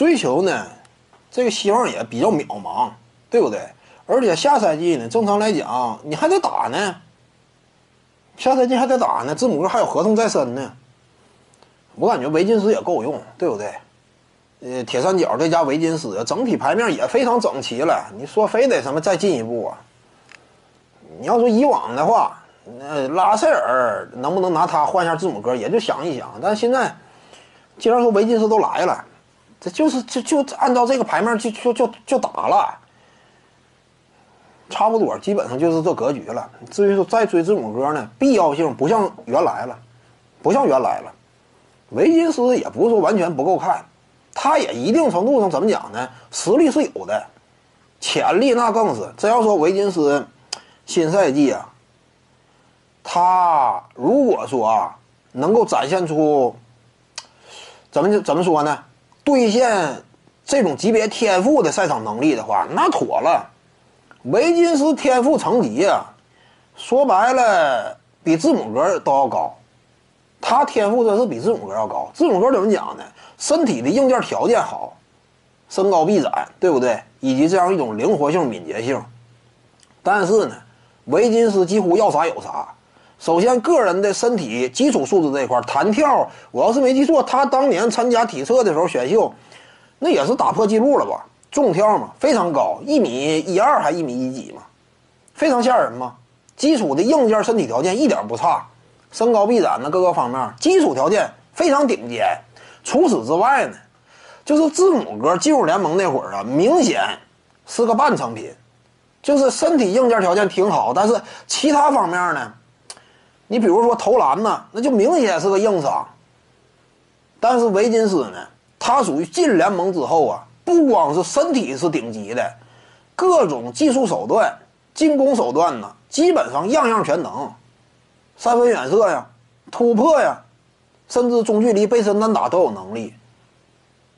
追求呢，这个希望也比较渺茫，对不对？而且下赛季呢，正常来讲你还得打呢，下赛季还得打呢，字母哥还有合同在身呢。我感觉维金斯也够用，对不对？呃，铁三角再加维金斯，整体牌面也非常整齐了。你说非得什么再进一步啊？你要说以往的话，呃，拉塞尔能不能拿他换下字母哥，也就想一想。但现在，既然说维金斯都来了，这就是就就按照这个牌面就就就就打了，差不多，基本上就是这格局了。至于说再追字母哥呢，必要性不像原来了，不像原来了。维金斯也不是说完全不够看，他也一定程度上怎么讲呢？实力是有的，潜力那更是。真要说维金斯新赛季啊，他如果说啊能够展现出怎么怎么说呢？兑现这种级别天赋的赛场能力的话，那妥了。维金斯天赋层级啊，说白了比字母哥都要高。他天赋真是比字母哥要高。字母哥怎么讲呢？身体的硬件条件好，身高臂展，对不对？以及这样一种灵活性、敏捷性。但是呢，维金斯几乎要啥有啥。首先，个人的身体基础素质这一块，弹跳，我要是没记错，他当年参加体测的时候选秀，那也是打破记录了吧？重跳嘛，非常高，一米一二还一米一几嘛，非常吓人嘛。基础的硬件身体条件一点不差。身高臂展呢，各个方面基础条件非常顶尖。除此之外呢，就是字母哥进入联盟那会儿啊，明显是个半成品，就是身体硬件条件挺好，但是其他方面呢，你比如说投篮呢，那就明显是个硬伤。但是维金斯呢，他属于进联盟之后啊，不光是身体是顶级的，各种技术手段、进攻手段呢，基本上样样全能。三分远射呀，突破呀，甚至中距离背身单打都有能力。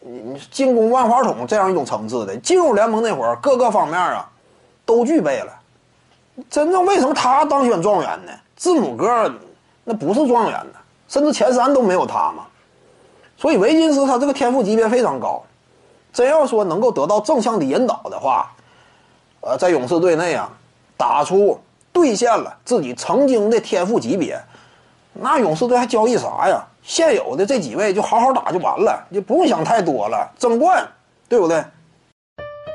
你你进攻万花筒这样一种层次的，进入联盟那会儿，各个方面啊都具备了。真正为什么他当选状元呢？字母哥那不是状元呢，甚至前三都没有他嘛。所以维金斯他这个天赋级别非常高，真要说能够得到正向的引导的话，呃，在勇士队内啊打出。兑现了自己曾经的天赋级别，那勇士队还交易啥呀？现有的这几位就好好打就完了，就不用想太多了，争冠，对不对？